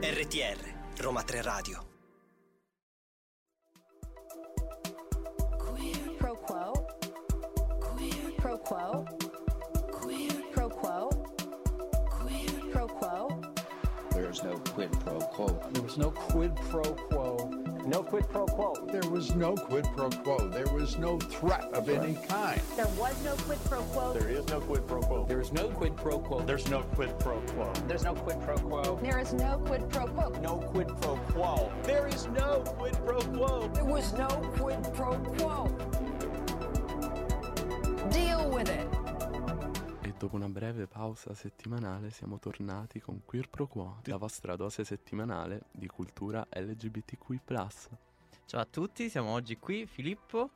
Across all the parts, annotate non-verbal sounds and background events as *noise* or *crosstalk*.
RTR, Roma 3 Radio. Pro quo. Pro quo. Pro quo. Pro quo. There's no quid pro quo. There was no quid pro quo. No quid pro quo. There was no quid pro quo. There was no threat of any kind. There was no quid pro quo. There is no quid pro quo. There is no quid pro quo. There's no quid pro quo. There's no quid pro quo. There is no quid pro quo. No quid pro quo. There is no quid pro quo. There was no quid pro quo. Deal with it. Dopo una breve pausa settimanale siamo tornati con Queer Pro Quo, la vostra dose settimanale di cultura LGBTQ+. Ciao a tutti, siamo oggi qui, Filippo.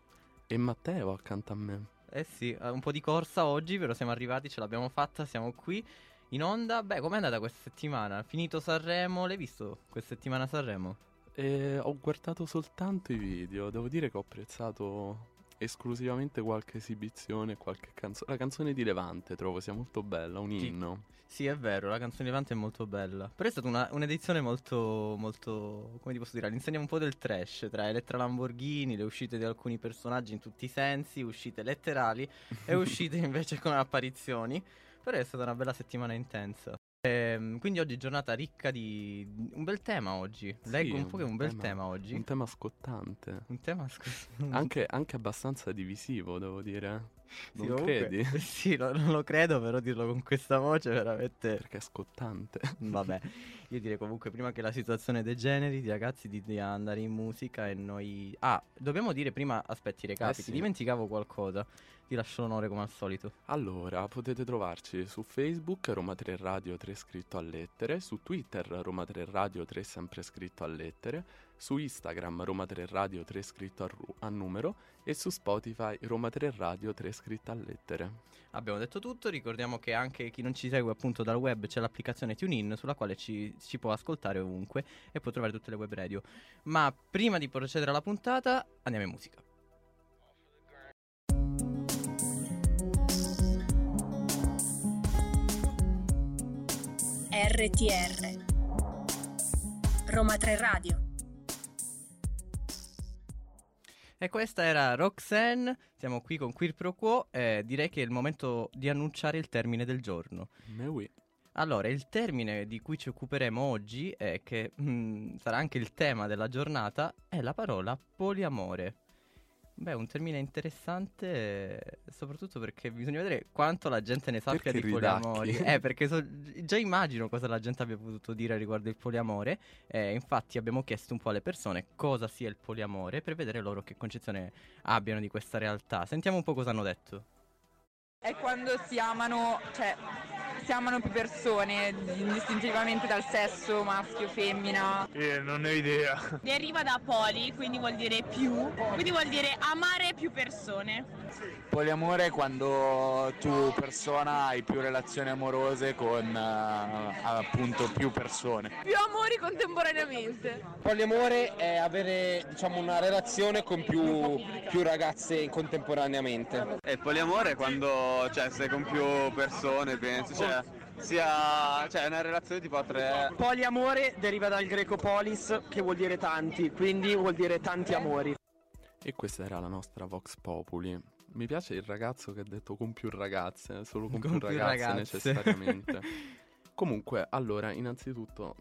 E Matteo accanto a me. Eh sì, eh, un po' di corsa oggi, però siamo arrivati, ce l'abbiamo fatta, siamo qui in onda. Beh, com'è andata questa settimana? Finito Sanremo, l'hai visto questa settimana Sanremo? E ho guardato soltanto i video, devo dire che ho apprezzato esclusivamente qualche esibizione, qualche canzone. La canzone di Levante trovo sia molto bella, un Sì. inno. Sì, è vero, la canzone di Levante è molto bella. Però è stata una- un'edizione molto, molto, come ti posso dire, all'insegna un po' del trash, tra Elettra Lamborghini, le uscite di alcuni personaggi in tutti i sensi, uscite letterali e *laughs* uscite invece con apparizioni. Però è stata una bella settimana intensa. Ehm, quindi oggi giornata ricca di un bel tema oggi. Leggo Sì, un po' che è un bel tema- tema oggi. Un tema scottante. Un tema, scusa. Anche, anche abbastanza divisivo, devo dire. Sì, Non comunque- credi? *laughs* Sì, lo- non lo credo, però dirlo con questa voce veramente... Perché è scottante. Vabbè, *laughs* io direi comunque prima che la situazione degeneri, ragazzi, di, di andare in musica e noi... Ah, dobbiamo dire prima, aspetti, recapiti, Eh sì. dimenticavo qualcosa. Ti lascio l'onore come al solito. Allora, potete trovarci su Facebook Roma 3 Radio 3 scritto a lettere, su Twitter Roma 3 Radio 3 sempre scritto a lettere, su Instagram Roma 3 Radio 3 scritto a, ru- a numero e su Spotify Roma 3 Radio 3 scritto a lettere. Abbiamo detto tutto, ricordiamo che anche chi non ci segue appunto dal web c'è l'applicazione TuneIn sulla quale ci, ci può ascoltare ovunque e può trovare tutte le web radio. Ma prima di procedere alla puntata andiamo in musica. RTR Roma 3 Radio E questa era Roxanne, siamo qui con Queer Pro Quo e direi che è il momento di annunciare il termine del giorno. Me oui. Allora, il termine di cui ci occuperemo oggi e che mm, sarà anche il tema della giornata è la parola poliamore. Beh, un termine interessante, eh, soprattutto perché bisogna vedere quanto la gente ne sappia Perché di poliamori. Eh, perché so- già immagino cosa la gente abbia potuto dire riguardo il poliamore. Eh, infatti abbiamo chiesto un po' alle persone cosa sia il poliamore per vedere loro che concezione abbiano di questa realtà. Sentiamo un po' cosa hanno detto. È quando si amano, cioè, si amano più persone, indistintivamente dal sesso, maschio, femmina. non ne ho idea. Deriva da poli, quindi vuol dire più, quindi vuol dire amare più persone. Poliamore è quando tu persona hai più relazioni amorose con eh, appunto più persone. Più amori contemporaneamente. Poliamore è avere diciamo una relazione con più, più ragazze contemporaneamente. E poliamore è quando cioè, sei con più persone, penso, cioè sia cioè, una relazione tipo a tre. Poliamore deriva dal greco polis che vuol dire tanti, quindi vuol dire tanti amori. E questa era la nostra Vox Populi. Mi piace il ragazzo che ha detto con più ragazze, solo con, Con più più ragazze, ragazze. necessariamente. Comunque, allora, innanzitutto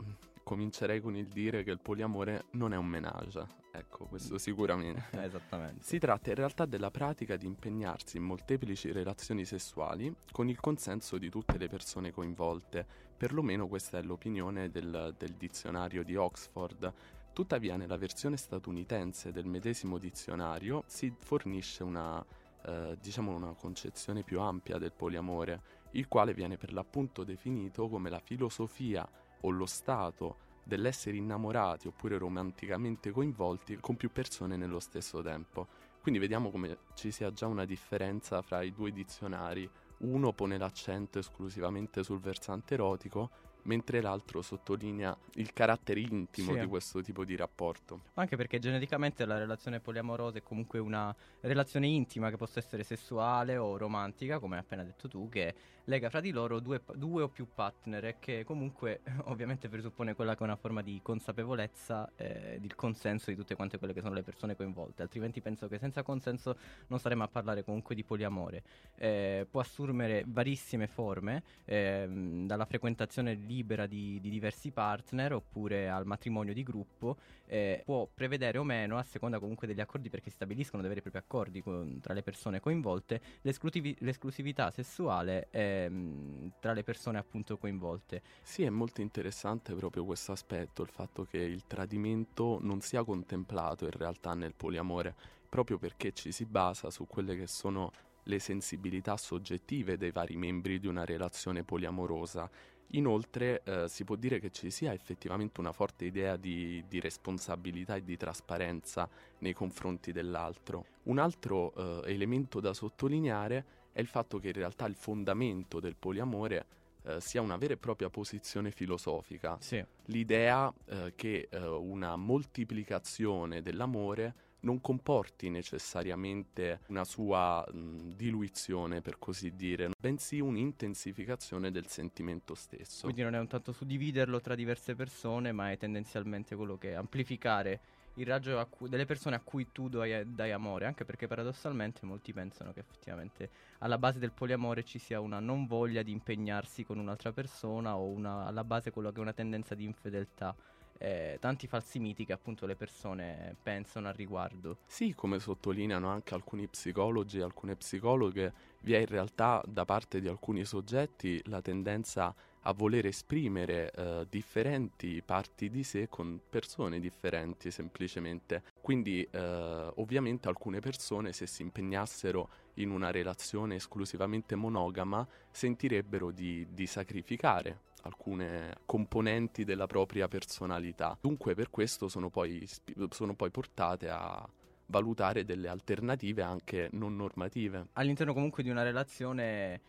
comincerei con il dire che il poliamore non è un menage. Ecco, questo sicuramente. *laughs* Esattamente. Si tratta in realtà della pratica di impegnarsi in molteplici relazioni sessuali con il consenso di tutte le persone coinvolte, perlomeno questa è l'opinione del, del dizionario di Oxford. Tuttavia nella versione statunitense del medesimo dizionario si fornisce una, eh, diciamo una concezione più ampia del poliamore, il quale viene per l'appunto definito come la filosofia o lo stato dell'essere innamorati oppure romanticamente coinvolti con più persone nello stesso tempo. Quindi vediamo come ci sia già una differenza fra i due dizionari. Uno pone l'accento esclusivamente sul versante erotico, mentre l'altro sottolinea il carattere intimo Sì. di questo tipo di rapporto. Anche perché genericamente la relazione poliamorosa è comunque una relazione intima che possa essere sessuale o romantica, come hai appena detto tu, che lega fra di loro due, due o più partner e che comunque *laughs* ovviamente presuppone quella che è una forma di consapevolezza e del consenso di tutte quante quelle che sono le persone coinvolte. Altrimenti penso che senza consenso non staremo a parlare comunque di poliamore. Eh, può assumere varissime forme, ehm, dalla frequentazione libera di, di diversi partner oppure al matrimonio di gruppo eh, può prevedere o meno, a seconda comunque degli accordi, perché si stabiliscono dei veri e propri accordi con- tra le persone coinvolte, l'esclusivi- l'esclusività sessuale ehm, tra le persone appunto coinvolte. Sì, è molto interessante proprio questo aspetto, il fatto che il tradimento non sia contemplato in realtà nel poliamore, proprio perché ci si basa su quelle che sono le sensibilità soggettive dei vari membri di una relazione poliamorosa. Inoltre eh, si può dire che ci sia effettivamente una forte idea di, di responsabilità e di trasparenza nei confronti dell'altro. Un altro eh, elemento da sottolineare è il fatto che in realtà il fondamento del poliamore eh, sia una vera e propria posizione filosofica. Sì. L'idea eh, che eh, una moltiplicazione dell'amore non comporti necessariamente una sua mh, diluizione, per così dire, bensì un'intensificazione del sentimento stesso. Quindi non è un tanto suddividerlo tra diverse persone, ma è tendenzialmente quello che è amplificare il raggio a cui- delle persone a cui tu dai, dai amore, anche perché paradossalmente molti pensano che effettivamente alla base del poliamore ci sia una non voglia di impegnarsi con un'altra persona o una, alla base quello che è una tendenza di infedeltà. Eh, tanti falsi miti che appunto le persone pensano al riguardo. Sì, come sottolineano anche alcuni psicologi e alcune psicologhe, vi è in realtà da parte di alcuni soggetti la tendenza a voler esprimere eh, differenti parti di sé con persone differenti semplicemente. Quindi eh, ovviamente alcune persone se si impegnassero in una relazione esclusivamente monogama sentirebbero di, di sacrificare alcune componenti della propria personalità. Dunque per questo sono poi, sono poi portate a valutare delle alternative anche non normative. All'interno comunque di una relazione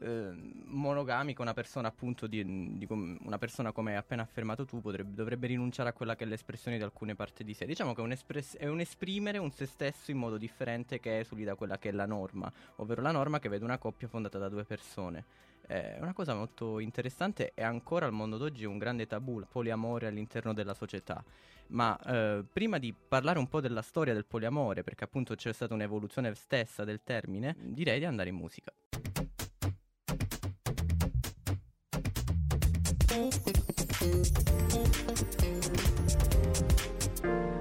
eh, monogamica, una persona appunto di, di una persona come hai appena affermato tu potrebbe, dovrebbe rinunciare a quella che è l'espressione di alcune parti di sé. Diciamo che è un, espress- è un esprimere un se stesso in modo differente che esuli da quella che è la norma, ovvero la norma che vede una coppia fondata da due persone. È una cosa molto interessante e ancora al mondo d'oggi è un grande tabù, il poliamore all'interno della società. Ma eh, prima di parlare un po' della storia del poliamore, perché appunto c'è stata un'evoluzione stessa del termine, direi di andare in musica.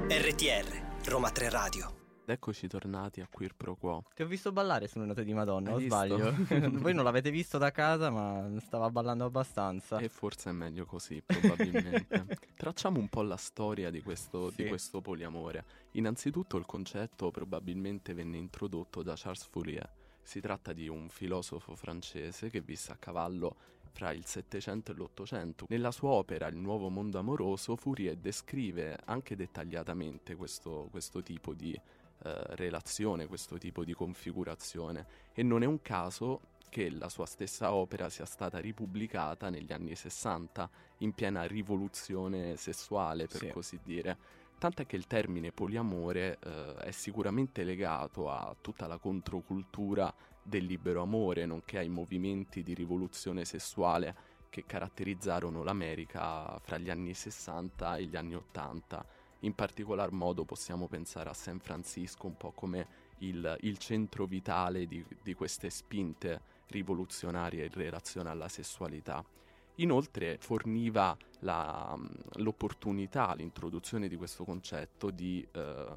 RTR, Roma 3 Radio. Eccoci tornati a Queer Pro Quo. Ti ho visto ballare sulle note di Madonna, Hai o sbaglio? *laughs* Voi non l'avete visto da casa, ma stava ballando abbastanza. E forse è meglio così, probabilmente. *laughs* Tracciamo un po' la storia di questo, Sì. di questo poliamore. Innanzitutto il concetto probabilmente venne introdotto da Charles Fourier. Si tratta di un filosofo francese che visse a cavallo fra il Settecento e l'Ottocento. Nella sua opera Il nuovo mondo amoroso, Fourier descrive anche dettagliatamente questo, questo tipo di eh, relazione, questo tipo di configurazione. E non è un caso che la sua stessa opera sia stata ripubblicata negli anni 60 in piena rivoluzione sessuale, per Sì. così dire. Tant'è che il termine poliamore eh, è sicuramente legato a tutta la controcultura del libero amore, nonché ai movimenti di rivoluzione sessuale che caratterizzarono l'America fra gli anni 60 e gli anni 80. In particolar modo possiamo pensare a San Francisco un po' come il, il centro vitale di, di queste spinte rivoluzionarie in relazione alla sessualità. Inoltre forniva la- l'opportunità, l'introduzione di questo concetto di ehm,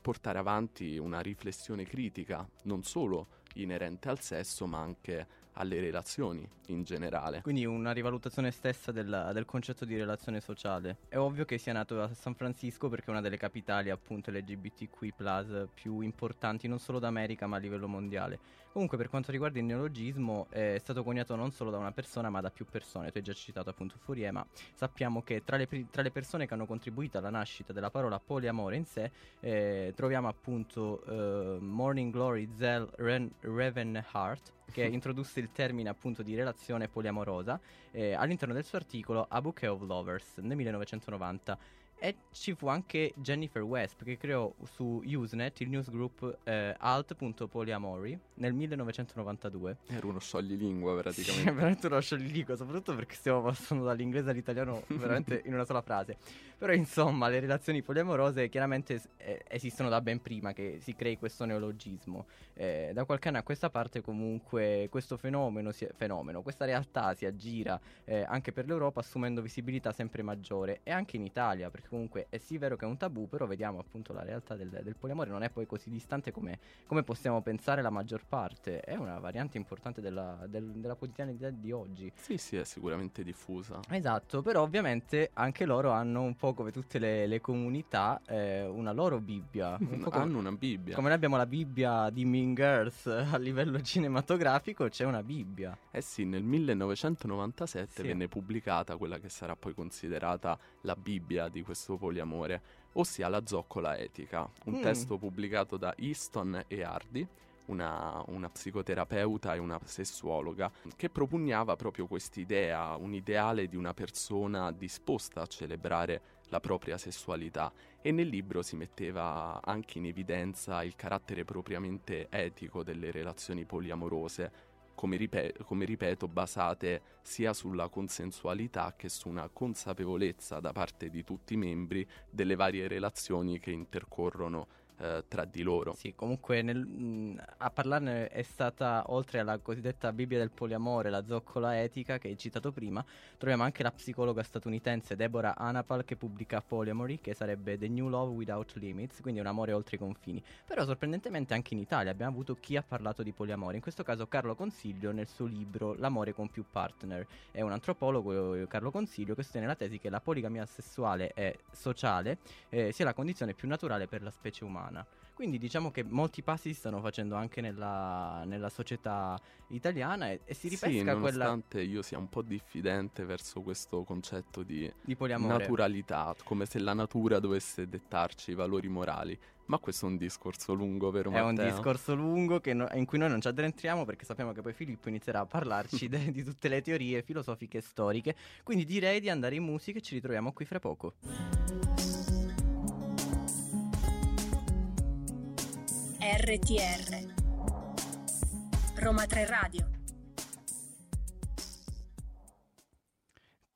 portare avanti una riflessione critica, non solo inerente al sesso, ma anche alle relazioni in generale. Quindi una rivalutazione stessa del, del concetto di relazione sociale. È ovvio che sia nato a San Francisco perché è una delle capitali appunto LGBTQ più importanti non solo d'America ma a livello mondiale. Comunque per quanto riguarda il neologismo è stato coniato non solo da una persona ma da più persone. Tu hai già citato appunto Fourier ma sappiamo che tra le, tra le persone che hanno contribuito alla nascita della parola poliamore in sé eh, troviamo appunto eh, Morning Glory Zell Ren- Ravenheart che *laughs* introdusse il termine appunto di relazione poliamorosa eh, all'interno del suo articolo A Bouquet of Lovers nel 1990. E ci fu anche Jennifer West che creò su Usenet il newsgroup eh, alt.polyamory nel 1992. Era uno scioglilingua Sì, è praticamente. veramente uno scioglilingua, soprattutto perché stiamo passando dall'inglese all'italiano veramente in una sola frase. Però insomma, le relazioni poliamorose chiaramente eh, esistono da ben prima che si crei questo neologismo. Eh, da qualche anno a questa parte comunque questo fenomeno, si- fenomeno questa realtà si aggira eh, anche per l'Europa assumendo visibilità sempre maggiore e anche in Italia, perché comunque è sì vero che è un tabù, però vediamo appunto la realtà del, del poliamore non è poi così distante come, come possiamo pensare la maggior parte, è una variante importante della, del- della quotidianità di oggi. Sì, sì, è sicuramente diffusa. Esatto, però ovviamente anche loro hanno un po' come tutte le, le comunità eh, una loro Bibbia. *laughs* Un come- Hanno una Bibbia. Come noi abbiamo la Bibbia di Mean Girls *laughs* a livello cinematografico, c'è una Bibbia. Eh sì, nel 1997 Sì. venne pubblicata quella che sarà poi considerata la Bibbia di questo poliamore, ossia la zoccola etica, un Mm. testo pubblicato da Easton e Hardy, una, una psicoterapeuta e una sessuologa, che propugnava proprio quest'idea, un ideale di una persona disposta a celebrare la propria sessualità. E nel libro si metteva anche in evidenza il carattere propriamente etico delle relazioni poliamorose, come, ripe- come ripeto, basate sia sulla consensualità che su una consapevolezza da parte di tutti i membri delle varie relazioni che intercorrono eh, tra di loro. Sì, comunque nel- a parlarne è stata, oltre alla cosiddetta Bibbia del poliamore, la zoccola etica che hai citato prima, troviamo anche la psicologa statunitense Deborah Anapal che pubblica Polyamory, che sarebbe The New Love Without Limits, quindi un amore oltre i confini. Però sorprendentemente anche in Italia abbiamo avuto chi ha parlato di poliamore, in questo caso Carlo Consiglio nel suo libro L'amore con più partner. È un antropologo, eh, Carlo Consiglio, che sostiene la tesi che la poligamia sessuale e sociale eh, sia la condizione più naturale per la specie umana. Quindi diciamo che molti passi si stanno facendo anche nella, nella società italiana e, e si Sì, ripesca quella nonostante io sia un po' diffidente verso questo concetto di di poliamore. naturalità, come se la natura dovesse dettarci i valori morali. Ma questo è un discorso lungo, vero È un Matteo? discorso lungo che no- in cui noi non ci addentriamo perché sappiamo che poi Filippo inizierà a parlarci *laughs* de- di tutte le teorie filosofiche e storiche. Quindi direi di andare in musica e ci ritroviamo qui fra poco. RTR Roma 3 Radio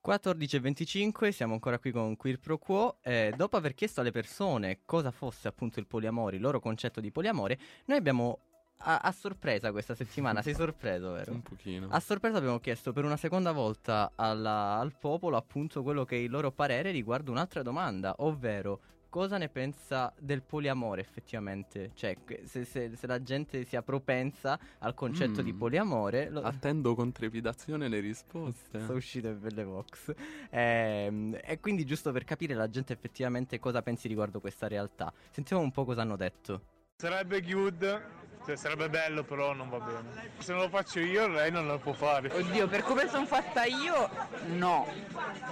14.25, siamo ancora qui con Queer Pro Quo. Eh, dopo aver chiesto alle persone cosa fosse appunto il poliamore, il loro concetto di poliamore, noi abbiamo a, a sorpresa questa settimana. Sei sorpreso, vero? Un pochino. A sorpresa abbiamo chiesto per una seconda volta alla- al popolo appunto quello che è il loro parere riguardo un'altra domanda, ovvero cosa ne pensa del poliamore effettivamente? Cioè, se, se- se la gente sia propensa al concetto Mm. di poliamore... lo- Attendo con trepidazione le risposte. sono uscite per le Vox. Ehm, e quindi giusto per capire la gente effettivamente cosa pensi riguardo questa realtà. Sentiamo un po' cosa hanno detto. Sarebbe good, cioè sarebbe bello però non va bene. Se non lo faccio io lei non lo può fare. Oddio, per come sono fatta io, no.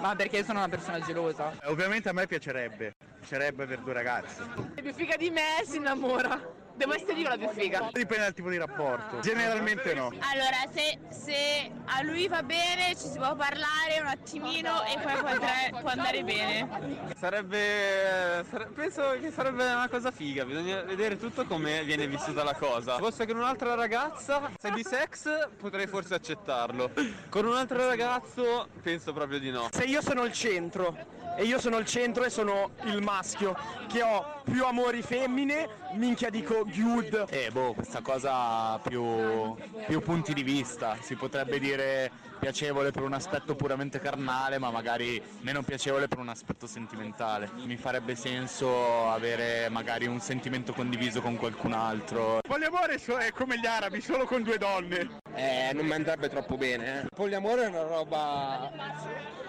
Ma perché sono una persona gelosa. Ovviamente a me piacerebbe, piacerebbe per due ragazzi. La più figa di me si innamora. Devo essere io la più figa. Dipende dal tipo di rapporto, generalmente no. Allora, se, se a lui va bene ci si può parlare un attimino e poi può andare, può andare bene. Sarebbe, sare- penso che sarebbe una cosa figa, bisogna vedere tutto come viene vissuta la cosa. Se fosse con un'altra ragazza, se di sex potrei forse accettarlo. Con un altro ragazzo penso proprio di no. Se io sono il centro e io sono il centro e sono il maschio che ho più amori femmine, minchia dico good. Eh, boh, questa cosa più, più punti di vista. Si potrebbe dire piacevole per un aspetto puramente carnale, ma magari meno piacevole per un aspetto sentimentale. Mi farebbe senso avere magari un sentimento condiviso con qualcun altro. Poliamore è come gli arabi, solo con due donne. Eh, non mi andrebbe troppo bene. Eh. Poliamore è una roba.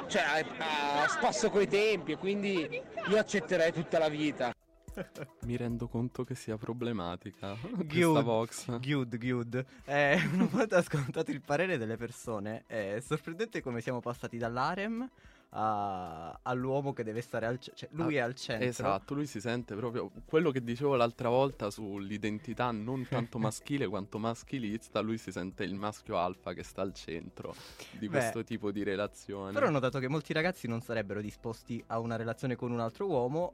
cioè, a, a spasso coi tempi, e quindi io accetterei tutta la vita. Mi rendo conto che sia problematica questa Good, Vox. good, good. Eh, una volta ascoltato il parere delle persone, è sorprendente come siamo passati dall'harem a- all'uomo che deve stare al centro. Cioè, lui è al centro. Esatto, lui si sente proprio quello che dicevo l'altra volta sull'identità non tanto *laughs* maschile quanto maschilista, lui si sente il maschio alfa che sta al centro di Beh, questo tipo di relazione. Però ho notato che molti ragazzi non sarebbero disposti a una relazione con un altro uomo.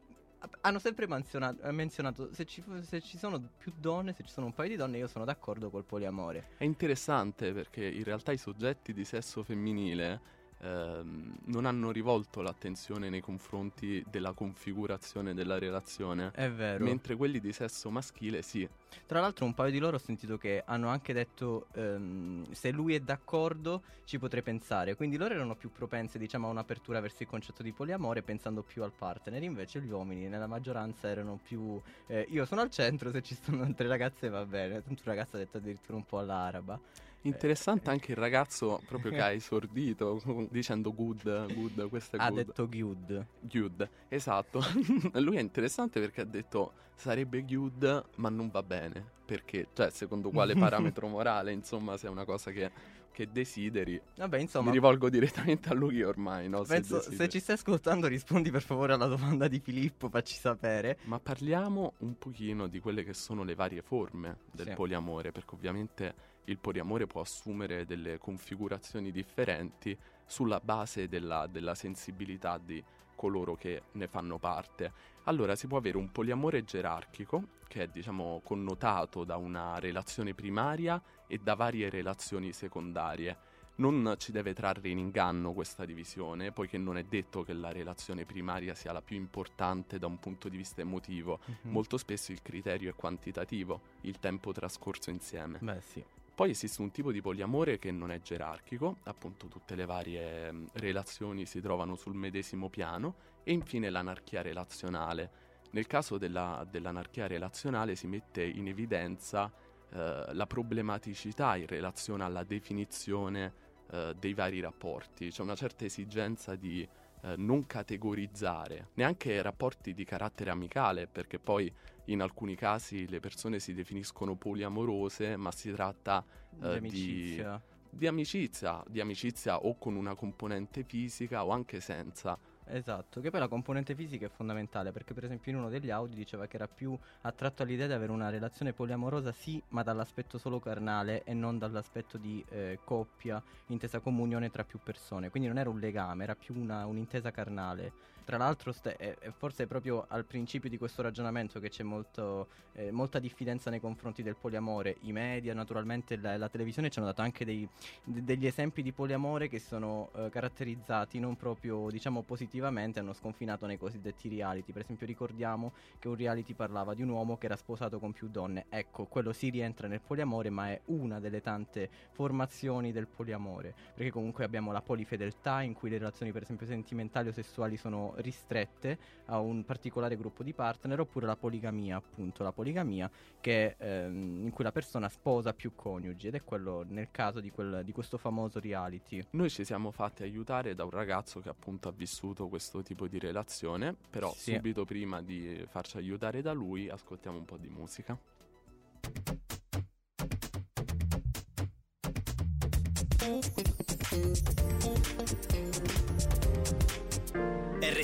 Hanno sempre menzionato, eh, menzionato se, ci, se ci sono più donne, se ci sono un paio di donne, io sono d'accordo col poliamore. È interessante perché in realtà i soggetti di sesso femminile ehm, non hanno rivolto l'attenzione nei confronti della configurazione della relazione. È vero. Mentre quelli di sesso maschile sì. Tra l'altro un paio di loro ho sentito che hanno anche detto ehm, se lui è d'accordo ci potrei pensare, quindi loro erano più propense diciamo a un'apertura verso il concetto di poliamore pensando più al partner, invece gli uomini nella maggioranza erano più eh, io sono al centro, se ci stanno tre ragazze va bene, tanto un ragazzo ha detto addirittura un po' all'araba. Interessante anche il ragazzo proprio che ha *laughs* esordito dicendo good, good, questo è Ha good. detto good. Good, esatto. *laughs* Lui è interessante perché ha detto sarebbe good ma non va bene. Perché? Cioè, secondo quale *laughs* parametro morale, insomma, se è una cosa che, che desideri. Vabbè, insomma- Mi rivolgo direttamente a lui ormai, no? Se Penso, se desideri. ci stai ascoltando rispondi per favore alla domanda di Filippo, facci sapere. Ma parliamo un pochino di quelle che sono le varie forme del Sì. poliamore, perché ovviamente il poliamore può assumere delle configurazioni differenti sulla base della, della sensibilità di coloro che ne fanno parte. Allora si può avere un poliamore gerarchico, che è diciamo connotato da una relazione primaria e da varie relazioni secondarie. Non ci deve trarre in inganno questa divisione, poiché non è detto che la relazione primaria sia la più importante da un punto di vista emotivo. Mhm. Molto spesso il criterio è quantitativo, il tempo trascorso insieme. Beh, sì. Poi esiste un tipo di poliamore che non è gerarchico, appunto tutte le varie mm, relazioni si trovano sul medesimo piano, e infine l'anarchia relazionale. Nel caso della- dell'anarchia relazionale si mette in evidenza eh, la problematicità in relazione alla definizione eh, dei vari rapporti, c'è una certa esigenza di eh, non categorizzare neanche rapporti di carattere amicale, perché poi in alcuni casi le persone si definiscono poliamorose, ma si tratta Di eh, amicizia. di amicizia, di amicizia o con una componente fisica o anche senza. Esatto, che poi la componente fisica è fondamentale perché per esempio in uno degli audio diceva che era più attratto all'idea di avere una relazione poliamorosa sì, ma dall'aspetto solo carnale e non dall'aspetto di eh, coppia, intesa comunione tra più persone, quindi non era un legame, era più una, un'intesa carnale. Tra l'altro ste- è- è forse è proprio al principio di questo ragionamento che c'è molto, eh, molta diffidenza nei confronti del poliamore, i media, naturalmente la, la televisione ci hanno dato anche dei, de- degli esempi di poliamore che sono eh, caratterizzati non proprio diciamo positivamente, hanno sconfinato nei cosiddetti reality. Per esempio ricordiamo che un reality parlava di un uomo che era sposato con più donne. Ecco, quello si rientra nel poliamore, ma è una delle tante formazioni del poliamore, perché comunque abbiamo la polifedeltà in cui le relazioni per esempio sentimentali o sessuali sono ristrette a un particolare gruppo di partner, oppure la poligamia, appunto, la poligamia che ehm, in cui la persona sposa più coniugi ed è quello nel caso di, quel- di questo famoso reality. Noi ci siamo fatti aiutare da un ragazzo che appunto ha vissuto questo tipo di relazione, però Sì. subito prima di farci aiutare da lui ascoltiamo un po' di musica.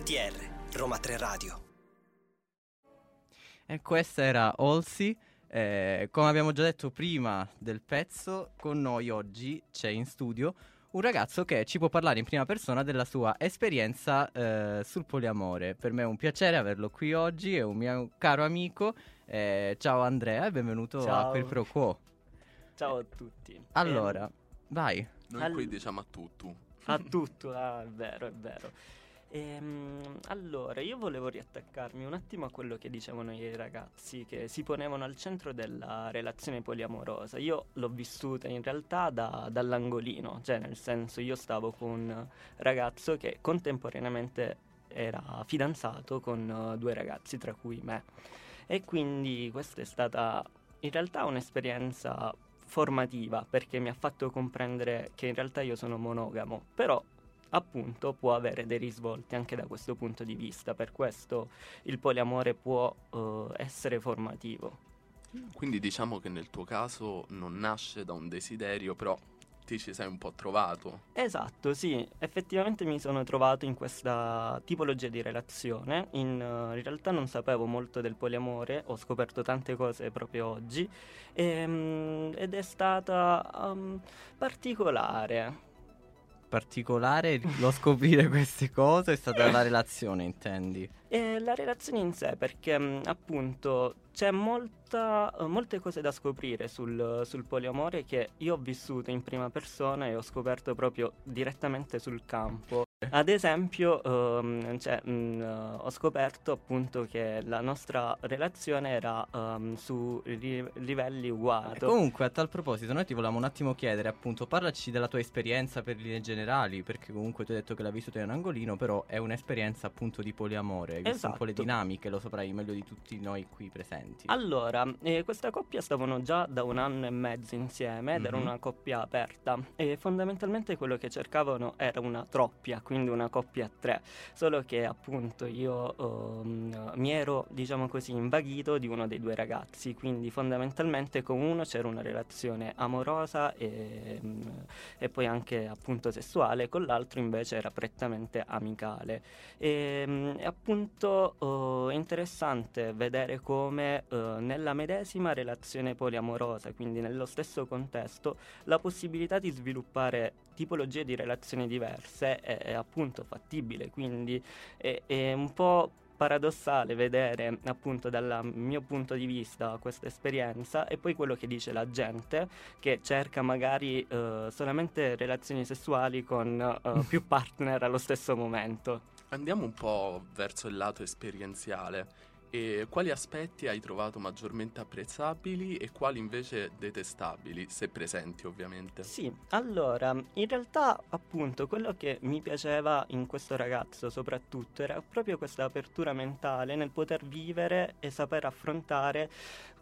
RTR, Roma 3 Radio. E questa era Olsi. Eh, come abbiamo già detto prima del pezzo, con noi oggi c'è in studio un ragazzo che ci può parlare in prima persona della sua esperienza eh, sul poliamore. Per me è un piacere averlo qui oggi, è un mio caro amico. Eh, ciao Andrea e benvenuto a Ciao. Quel Pro Quo. Ciao a tutti. Allora, Ehm, vai. Noi All- qui diciamo a tutto. a tutto, ah, è vero, è vero. Ehm, allora, io volevo riattaccarmi un attimo a quello che dicevano i ragazzi che si ponevano al centro della relazione poliamorosa. Io l'ho vissuta in realtà da- dall'angolino, cioè nel senso io stavo con un ragazzo che contemporaneamente era fidanzato con eh, due ragazzi, tra cui me. E quindi questa è stata in realtà un'esperienza formativa perché mi ha fatto comprendere che in realtà io sono monogamo, però appunto può avere dei risvolti anche da questo punto di vista, per questo il poliamore può eh, essere formativo. Quindi diciamo che nel tuo caso non nasce da un desiderio, però ti ci sei un po' trovato. Esatto, sì, effettivamente mi sono trovato in questa tipologia di relazione. In, uh, in realtà non sapevo molto del poliamore, ho scoperto tante cose proprio oggi ehm, ed è stata um, particolare. Particolare lo scoprire *laughs* queste cose è stata la relazione, intendi? E la relazione in sé, perché mh, appunto c'è molta, uh, molte cose da scoprire sul, sul, poliamore che io ho vissuto in prima persona e ho scoperto proprio direttamente sul campo. Ad esempio, um, cioè, mh, uh, ho scoperto appunto che la nostra relazione era um, su ri- livelli uguali. Comunque, a tal proposito, noi ti volevamo un attimo chiedere, appunto, parlaci della tua esperienza per linee generali, perché comunque tu hai detto che l'hai vissuta in un angolino, però è un'esperienza appunto di poliamore, hai Esatto. un po' le dinamiche, lo saprai meglio di tutti noi qui presenti. Allora, eh, questa coppia stavano già da un anno e mezzo insieme ed era Mhm. una coppia aperta e fondamentalmente quello che cercavano era una troppia, quindi una coppia a tre, solo che appunto io ehm, mi ero, diciamo così, invaghito di uno dei due ragazzi, quindi fondamentalmente con uno c'era una relazione amorosa e, mm, e poi anche appunto sessuale, con l'altro invece era prettamente amicale. E, mm, è appunto oh, interessante vedere come eh, nella medesima relazione poliamorosa, quindi nello stesso contesto, la possibilità di sviluppare tipologie di relazioni diverse è, è appunto fattibile, quindi è, è un po' paradossale vedere appunto dal mio punto di vista questa esperienza e poi quello che dice la gente che cerca magari eh, solamente relazioni sessuali con eh, *laughs* più partner allo stesso momento. Andiamo un po' verso il lato esperienziale. E quali aspetti hai trovato maggiormente apprezzabili e quali invece detestabili, se presenti ovviamente? Sì, allora, in realtà appunto quello che mi piaceva in questo ragazzo soprattutto era proprio questa apertura mentale nel poter vivere e saper affrontare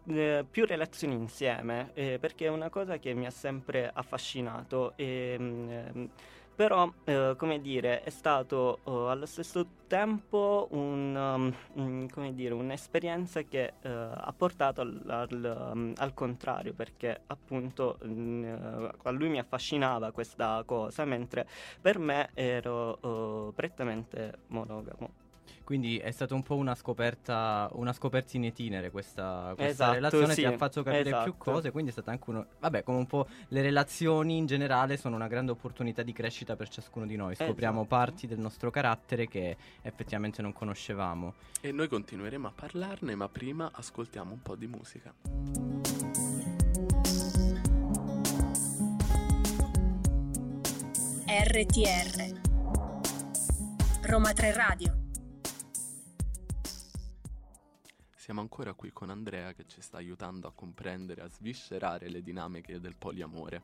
eh, più relazioni insieme, eh, perché è una cosa che mi ha sempre affascinato e... mm, ehm, però, eh, come dire, è stato eh, allo stesso tempo un, um, mm, come dire, un'esperienza che eh, ha portato al, al, um, al contrario, perché appunto mm, eh, a lui mi affascinava questa cosa, mentre per me ero eh, prettamente monogamo. Quindi è stata un po' una scoperta, una scoperta in itinere questa, questa Esatto, relazione, sì, ti ha fatto capire esatto. più cose, quindi è stata anche uno... Vabbè, come un po' le relazioni in generale sono una grande opportunità di crescita per ciascuno di noi, scopriamo Esatto. parti del nostro carattere che effettivamente non conoscevamo. E noi continueremo a parlarne, ma prima ascoltiamo un po' di musica. RTR Roma 3 Radio Siamo ancora qui con Andrea che ci sta aiutando a comprendere, a sviscerare le dinamiche del poliamore.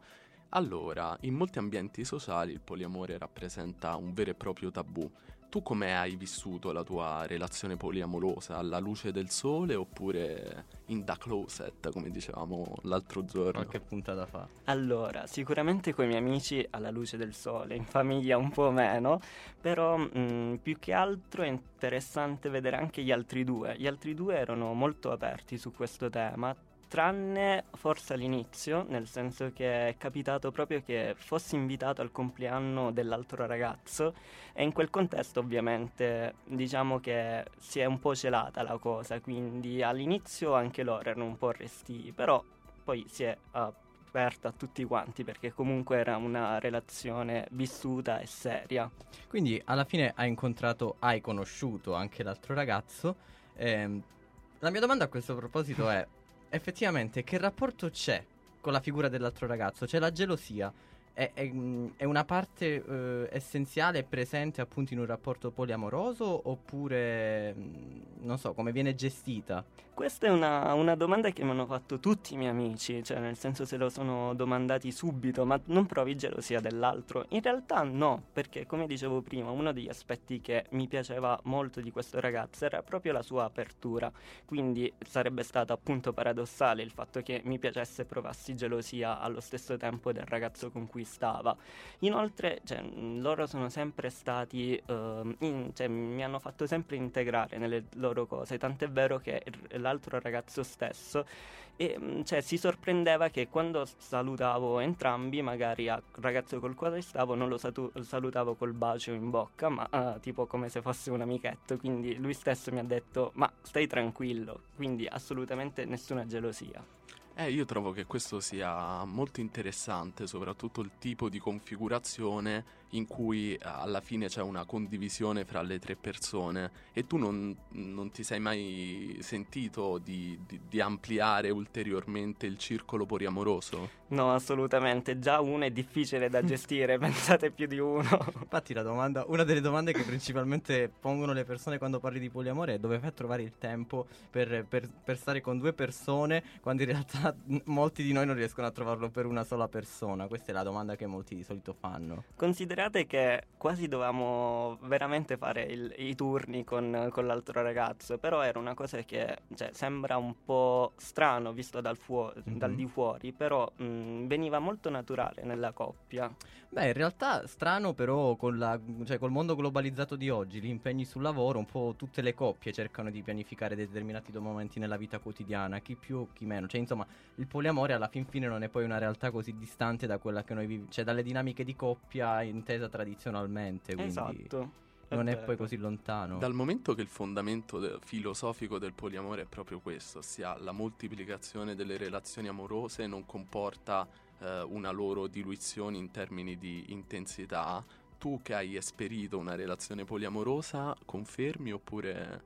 Allora, in molti ambienti sociali il poliamore rappresenta un vero e proprio tabù. Tu come hai vissuto la tua relazione poliamorosa? Alla luce del sole oppure in the closet, come dicevamo l'altro giorno? Qualche puntata fa. Allora, sicuramente con i miei amici alla luce del sole, in famiglia un po' meno, però mh, più che altro è interessante vedere anche gli altri due. Gli altri due erano molto aperti su questo tema, tranne forse all'inizio, nel senso che è capitato proprio che fossi invitato al compleanno dell'altro ragazzo e in quel contesto ovviamente diciamo che si è un po' celata la cosa, quindi all'inizio anche loro erano un po' resti, però poi si è aperta a tutti quanti perché comunque era una relazione vissuta e seria. Quindi alla fine hai incontrato, hai conosciuto anche l'altro ragazzo. Ehm, la mia domanda a questo proposito è, effettivamente, che rapporto c'è con la figura dell'altro ragazzo? C'è la gelosia? È, è, mm, è una parte eh, essenziale e presente appunto in un rapporto poliamoroso oppure, mm, non so, come viene gestita? Questa è una, una domanda che mi hanno fatto tutti i miei amici, cioè nel senso se lo sono domandati subito, ma non provi gelosia dell'altro? In realtà no, perché come dicevo prima, uno degli aspetti che mi piaceva molto di questo ragazzo era proprio la sua apertura, quindi sarebbe stato appunto paradossale il fatto che mi piacesse provassi gelosia allo stesso tempo del ragazzo con cui conquistava. Inoltre, cioè, mh, loro sono sempre stati, ehm, in- cioè, mi hanno fatto sempre integrare nelle loro cose, tant'è vero che l'altro ragazzo stesso e, mh, cioè, si sorprendeva che quando salutavo entrambi, magari al ragazzo col quale stavo, non lo satu- salutavo col bacio in bocca, ma ah, tipo come se fosse un amichetto. Quindi lui stesso mi ha detto: Ma stai tranquillo, quindi assolutamente nessuna gelosia. Eh, io trovo che questo sia molto interessante, soprattutto il tipo di configurazione in cui eh, alla fine c'è una condivisione fra le tre persone e tu non, non ti sei mai sentito di, di- di ampliare ulteriormente il circolo poliamoroso? No, assolutamente. Già uno è difficile da *laughs* gestire, pensate più di uno. Infatti la domanda, una delle domande che principalmente pongono le persone quando parli di poliamore è dove fai a trovare il tempo per, per- per stare con due persone quando in realtà *laughs* molti di noi non riescono a trovarlo per una sola persona. Questa è la domanda che molti di solito fanno. Considerate che quasi dovevamo veramente fare il- i turni con, con l'altro ragazzo, però era una cosa che cioè, sembra un po' strano visto dal, fuo- dal Mhm. di fuori, però mh, veniva molto naturale nella coppia. Beh, in realtà strano però con la, cioè, col mondo globalizzato di oggi, gli impegni sul lavoro, un po' tutte le coppie cercano di pianificare determinati momenti nella vita quotidiana, chi più, chi meno. Cioè, insomma, il poliamore alla fin fine non è poi una realtà così distante da quella che noi viviamo, cioè dalle dinamiche di coppia intesa tradizionalmente, quindi Esatto. è non è poi così lontano. Dal momento che il fondamento de- filosofico del poliamore è proprio questo, ossia la moltiplicazione delle relazioni amorose non comporta eh, una loro diluizione in termini di intensità, tu che hai esperito una relazione poliamorosa confermi oppure,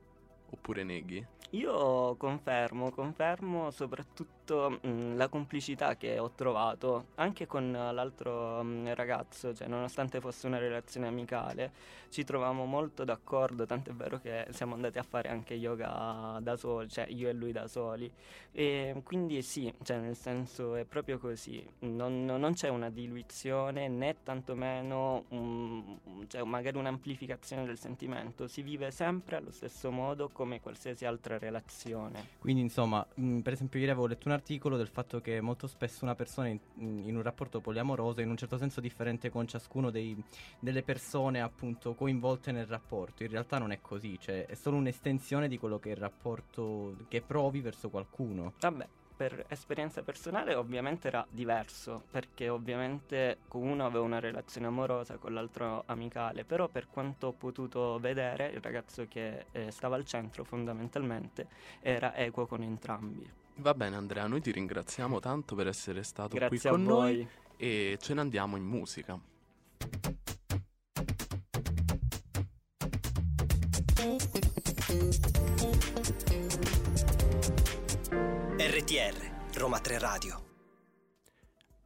oppure neghi? Io confermo, confermo soprattutto mh, la complicità che ho trovato anche con l'altro mh, ragazzo, cioè nonostante fosse una relazione amicale, ci trovavamo molto d'accordo, tant'è vero che siamo andati a fare anche yoga da soli, cioè io e lui da soli. E quindi sì, cioè nel senso è proprio così, non, non c'è una diluizione né tantomeno un- cioè magari un'amplificazione del sentimento, si vive sempre allo stesso modo come qualsiasi altra relazione. Quindi, insomma, mh, per esempio, ieri avevo letto un articolo del fatto che molto spesso una persona in, in un rapporto poliamoroso è in un certo senso differente con ciascuno dei- delle persone appunto coinvolte nel rapporto. In realtà non è così, cioè è solo un'estensione di quello che è il rapporto che provi verso qualcuno. Vabbè, per esperienza personale ovviamente era diverso, perché ovviamente con uno avevo una relazione amorosa, con l'altro amicale, però per quanto ho potuto vedere il ragazzo che eh, stava al centro fondamentalmente era equo con entrambi. Va bene Andrea, noi ti ringraziamo tanto per essere stato Grazie qui con noi e ce ne andiamo in musica. RTR, Roma 3 Radio.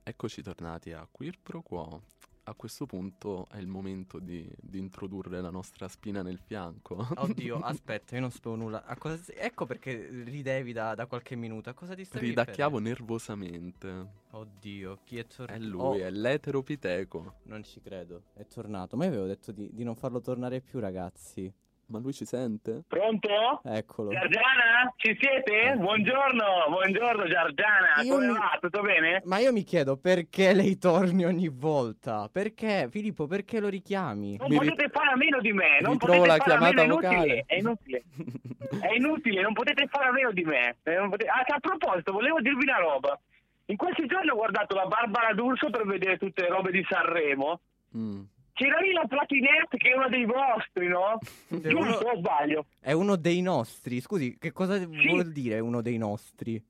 Eccoci tornati a Queer Pro Quo. A questo punto è il momento di, di introdurre la nostra spina nel fianco. Oddio, *laughs* aspetta, io non sapevo nulla. Si- Ecco perché ridevi da, da qualche minuto. A cosa ti stavi Ridacchiavo nervosamente. Oddio, chi è tornato? È lui, è l'eteropiteco. Non ci credo, è tornato. Ma io avevo detto di, di non farlo tornare più, ragazzi. Ma lui ci sente? Pronto? Eccolo. Giargiana? Ci siete? Buongiorno, buongiorno Giargiana, Io come mi- va? Tutto bene? Ma io mi chiedo perché lei torni ogni volta? Perché, Filippo, perché lo richiami? Non potete fare a meno di me, non potete la fare a meno, chiamata è inutile, vocale. è inutile, *laughs* è inutile, non potete fare a meno di me. Eh, potete- Ah, a proposito, volevo dirvi una roba. In questi giorni ho guardato la Barbara D'Urso per vedere tutte le robe di Sanremo. Mm. C'era lì la Platinette che è uno dei vostri, no? Giusto o sbaglio? È uno dei nostri. Scusi, che cosa vuol dire uno dei nostri?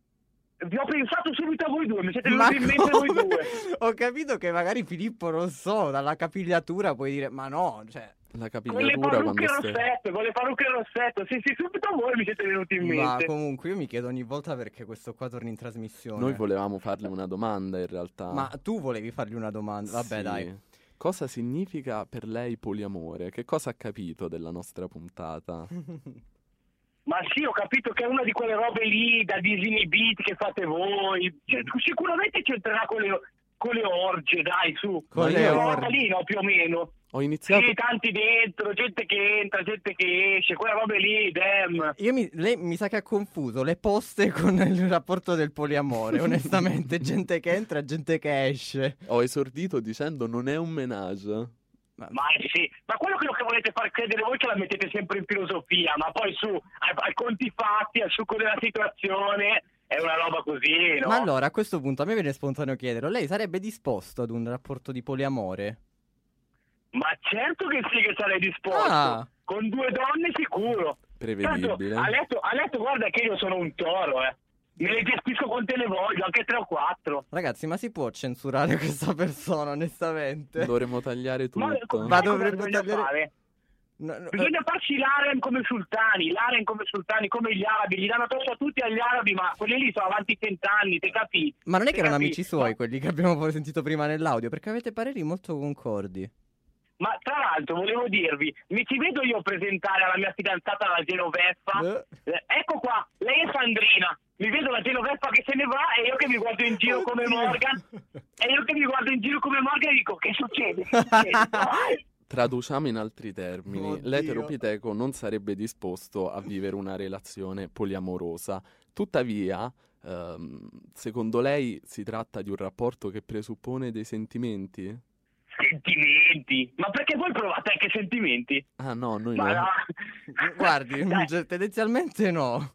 Vi ho pensato subito a voi due, mi siete Ma venuti in mente voi due. *laughs* Ho capito che magari Filippo, non so, dalla capigliatura puoi dire, ma no, cioè... La Con le parrucche rossette, con le parrucche rossette, sì sì, subito voi mi siete venuti in Ma mente. comunque io mi chiedo ogni volta perché questo qua torna in trasmissione. Noi volevamo farle una domanda in realtà. Ma tu volevi fargli una domanda? Vabbè, Sì. dai. Cosa significa per lei poliamore? Che cosa ha capito della nostra puntata? *laughs* Ma sì, ho capito che è una di quelle robe lì da disinibiti che fate voi. Cioè, sicuramente c'entrerà con le, con le orge, dai, su. Con le Quella orge. roba lì, no, più o meno. Ho iniziato... Sì, tanti dentro, gente che entra, gente che esce, quella roba lì, damn. Io mi, lei mi sa che ha confuso le poste *laughs* con il rapporto del poliamore, *laughs* onestamente. gente che entra, gente che esce. Ho esordito dicendo non è un menage. Ma sì, ma quello che che volete far credere voi che la mettete sempre in filosofia, ma poi su, ai, ai conti fatti, al succo della situazione, è una roba così, no? Ma allora, a questo punto a me viene spontaneo chiederlo, lei sarebbe disposto ad un rapporto di poliamore? Ma certo che sì che sarei disposto. Ah. Con due donne sicuro. Prevedibile. Tanto, a, letto, a letto guarda che io sono un toro, eh. Me le gestisco quante ne voglio, anche tre o quattro. Ragazzi, ma si può censurare *laughs* questa persona, onestamente? Dovremmo tagliare tutto. Ma, Ma ma dovrebbe bisogna tagliare- fare? Bisogna farci l'aren come sultani, l'aren come sultani, come gli arabi, gli danno addosso a tutti agli arabi, ma quelli lì sono avanti cent'anni, te capi? Ma non è che erano capi? amici suoi quelli che abbiamo sentito prima nell'audio, perché avete pareri molto concordi. Ma tra l'altro volevo dirvi, mi ci vedo io presentare alla mia fidanzata la Genoveffa. Eh, ecco qua, lei è Sandrina. Mi vedo la Genoveffa che se ne va e io che mi guardo in giro come Morgan. E io che mi guardo in giro come Morgan e dico che succede? Che succede? *laughs* Traduciamo in altri termini, Oddio. l'eteropiteco non sarebbe disposto a vivere una relazione poliamorosa. Tuttavia, ehm, secondo lei si tratta di un rapporto che presuppone dei sentimenti? Sentimenti? Ma perché voi provate anche sentimenti? Ah no, noi Ma no. no. Guardi, *laughs* ge- tendenzialmente no.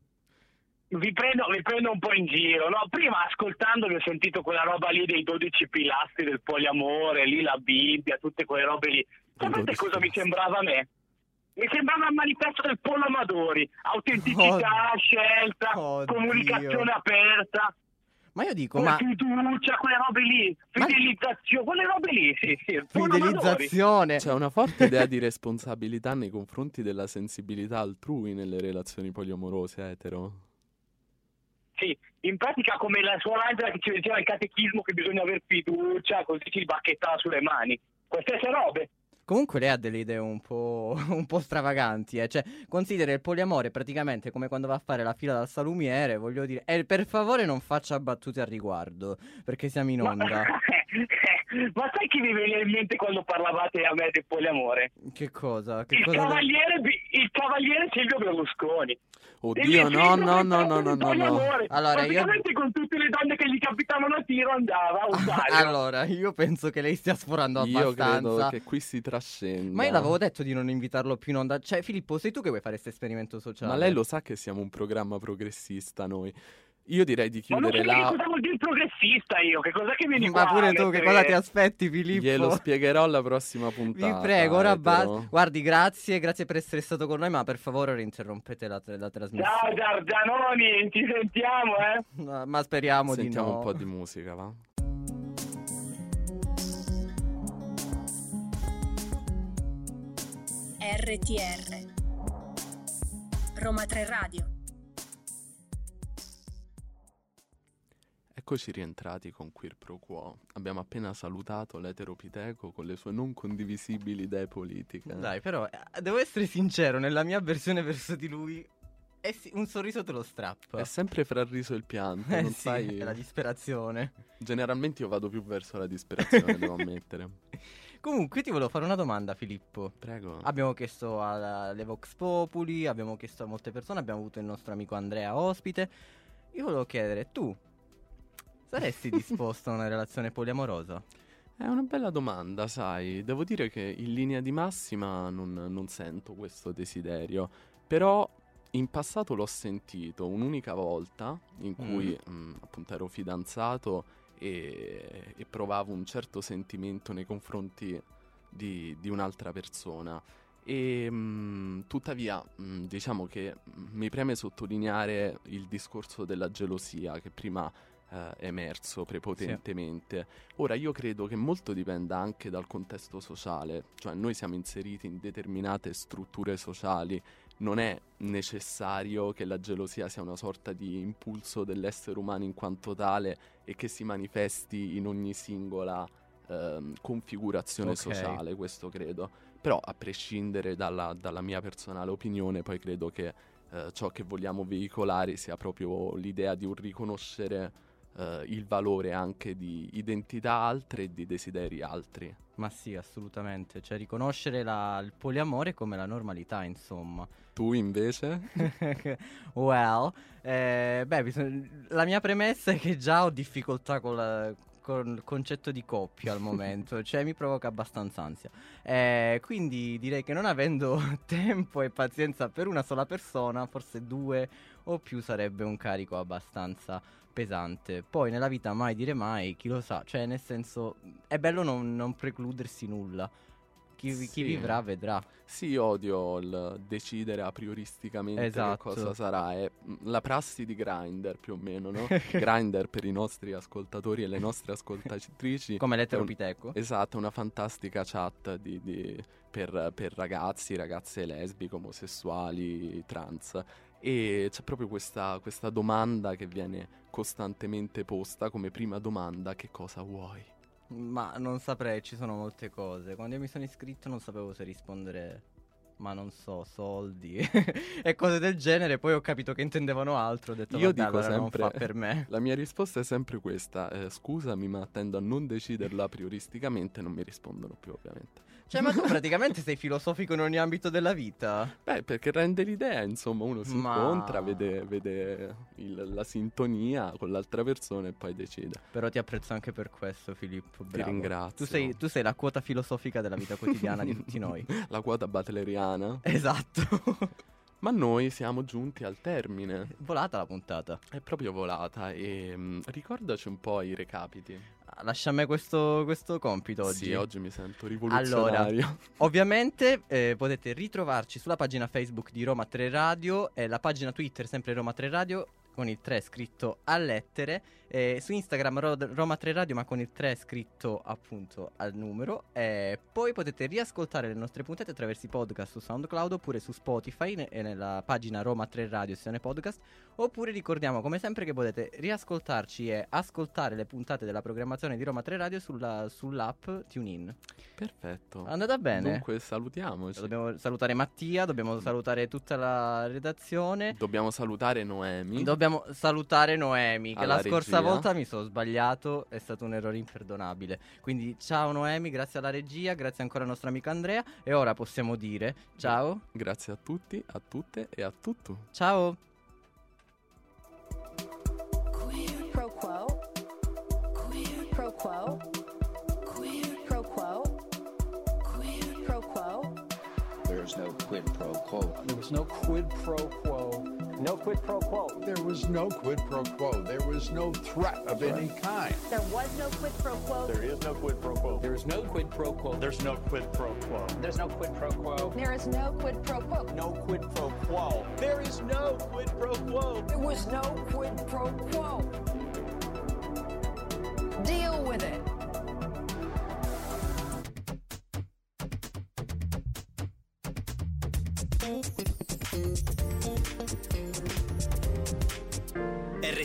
Vi prendo, vi prendo un po' in giro, no? Prima ascoltandovi ho sentito quella roba lì dei 12 pilastri del poliamore, lì la Bibbia, tutte quelle robe lì. Sapete 12 cosa mi sembrava a me? Mi sembrava il manifesto del Polo Amadori, autenticità, Oh- scelta, Oddio. comunicazione aperta, Ma io dico, ma fiducia, quelle robe lì, Ma- fidelizzazione, quelle robe lì, sì, *laughs* sì, il fidelizzazione. C'è una forte idea di responsabilità nei confronti della sensibilità altrui nelle relazioni poliamorose etero. Sì, in pratica come la suora Angela che ci diceva al catechismo che bisogna aver fiducia, così ci bacchettava sulle mani. Queste robe. Comunque lei ha delle idee un po', *laughs* un po' stravaganti, eh. Cioè, considera il poliamore praticamente come quando va a fare la fila dal salumiere, voglio dire. E per favore non faccia battute al riguardo, perché siamo in onda. *laughs* ma sai chi mi veniva in mente quando parlavate a me del poliamore? Che cosa? Che Il cosa cavaliere, Bi- il cavaliere Silvio Berlusconi. Oddio, no, no, no, no, no, no, no. Allora, io- Praticamente con tutte le donne che gli capitavano a tiro andava a usare. Allora, io penso che lei stia sforando Io abbastanza. credo che qui si trascenda. Ma io l'avevo detto di non invitarlo più in onda. Cioè, Filippo, sei tu che vuoi fare questo esperimento sociale? Ma lei lo sa che siamo un programma progressista noi. Io direi di Ma non chiudere so che là. cosa vuol dire progressista io, che cos'è che vieni Ma qua pure tu, che mettere- cosa ti aspetti, Filippo? Glielo spiegherò alla prossima Vi puntata. prego, ora basta. Guardi, grazie, grazie per essere stato con noi, ma per favore ora interrompete la, la Ciao trasmissione. Giargianoni, ci sentiamo, eh? *laughs* No, ma speriamo Sentiamo di no. un po' di musica, va? RTR Roma 3 Radio Eccoci rientrati con Queer Pro Quo. Abbiamo appena salutato l'eteropiteco con le sue non condivisibili idee politiche. Dai, però, eh, devo essere sincero, nella mia avversione verso di lui, eh sì, un sorriso te lo strappa. È sempre fra il riso e il pianto, Eh non sì, sai... è la disperazione. Generalmente io vado più verso la disperazione, *laughs* devo ammettere. Comunque, ti volevo fare una domanda, Filippo. Prego. Abbiamo chiesto alle Vox Populi, abbiamo chiesto a molte persone, abbiamo avuto il nostro amico Andrea ospite. Io volevo chiedere, tu saresti disposto a una relazione poliamorosa? È una bella domanda, sai. Devo dire che in linea di massima non, non sento questo desiderio. Però in passato l'ho sentito un'unica volta in cui mh, appunto ero fidanzato e, e provavo un certo sentimento nei confronti di, di un'altra persona. E mh, tuttavia, mh, diciamo che mi preme sottolineare il discorso della gelosia che prima eh, emerso prepotentemente. Ora, io credo che molto dipenda anche dal contesto sociale, cioè noi siamo inseriti in determinate strutture sociali, non è necessario che la gelosia sia una sorta di impulso dell'essere umano in quanto tale e che si manifesti in ogni singola ehm, configurazione Ok. sociale, questo credo. Però a prescindere dalla, dalla mia personale opinione, poi credo che eh, ciò che vogliamo veicolare sia proprio l'idea di un riconoscere eh, il valore anche di identità altre e di desideri altri. Ma sì, assolutamente. Cioè, riconoscere la- il poliamore come la normalità, insomma. Tu invece? *laughs* well, eh, beh, bisog- la mia premessa è che già ho difficoltà con, la- con il concetto di coppia al momento, *laughs* cioè mi provoca abbastanza ansia. Eh, quindi direi che non avendo *laughs* tempo e pazienza per una sola persona, forse due o più sarebbe un carico abbastanza pesante. Poi nella vita mai dire mai, chi lo sa, cioè nel senso è bello non, non precludersi nulla. Chi, chi Sì. vivrà vedrà. Sì, io odio il decidere a prioristicamente Esatto. cosa sarà. È mm, la prassi di Grindr più o meno, no? *laughs* Grindr per i nostri ascoltatori e le nostre ascoltatrici. *laughs* Come un- l'eteropiteco. Esatto, una fantastica chat di- di- per, per ragazzi, ragazze lesbiche, omosessuali, trans. E c'è proprio questa, questa domanda che viene costantemente posta come prima domanda: che cosa vuoi? Ma non saprei, ci sono molte cose. Quando io mi sono iscritto non sapevo se rispondere, ma non so, soldi *laughs* e cose del genere. Poi ho capito che intendevano altro. Ho detto, Io dico allora sempre, non fa per me. *laughs* la mia risposta è sempre questa, eh, scusami ma tendo a non deciderla prioristicamente, non mi rispondono più ovviamente. Cioè, ma tu *laughs* praticamente sei filosofico in ogni ambito della vita? Beh, perché rende l'idea, insomma, uno si Ma- incontra, vede, vede il- la sintonia con l'altra persona e poi decide. Però ti apprezzo anche per questo, Filippo. Bravo. ringrazio. Tu sei, tu sei la quota filosofica della vita quotidiana di tutti noi. La quota butleriana. Esatto. *laughs* Ma noi siamo giunti al termine. Volata la puntata. È proprio volata e mm, ricordaci un po' i recapiti. Lascia a me questo, questo compito oggi. Sì, oggi mi sento Allora, rivoluzionario. *laughs* ovviamente eh, potete ritrovarci sulla pagina Facebook di Roma 3 Radio e la pagina Twitter sempre Roma 3 Radio con il 3 scritto a lettere, eh, su Instagram Ro- Roma 3 Radio ma con il 3 scritto appunto al numero e poi potete riascoltare le nostre puntate attraverso i podcast su SoundCloud oppure su Spotify ne- e nella pagina Roma 3 Radio sezione podcast oppure ricordiamo come sempre che potete riascoltarci e ascoltare le puntate della programmazione di Roma 3 Radio sulla- sull'app TuneIn. Perfetto. Andata bene? Dunque salutiamoci. Dobbiamo salutare Mattia, dobbiamo salutare tutta la redazione. Dobbiamo salutare Noemi. Dobbiamo salutare Noemi, che Alla la scorsa regia. volta mi sono sbagliato, è stato un errore imperdonabile. Quindi ciao Noemi, grazie alla regia, grazie ancora al nostro amico Andrea e ora possiamo dire ciao. Grazie a tutti, a tutte e a tutto. Ciao. Pro quo. Pro quo. Pro quo. Pro quo. There's no quid pro quo. There was no quid pro quo. No quid pro quo. There was no quid pro quo. There was no threat of any kind. There was no quid pro quo. There is no quid pro quo. There is no quid pro quo. There's no quid pro quo. There's no quid pro quo. There is no quid pro quo. No quid pro quo. There is no quid pro quo. There was no quid pro quo. Deal with it.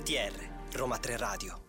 RTR, Roma 3 Radio.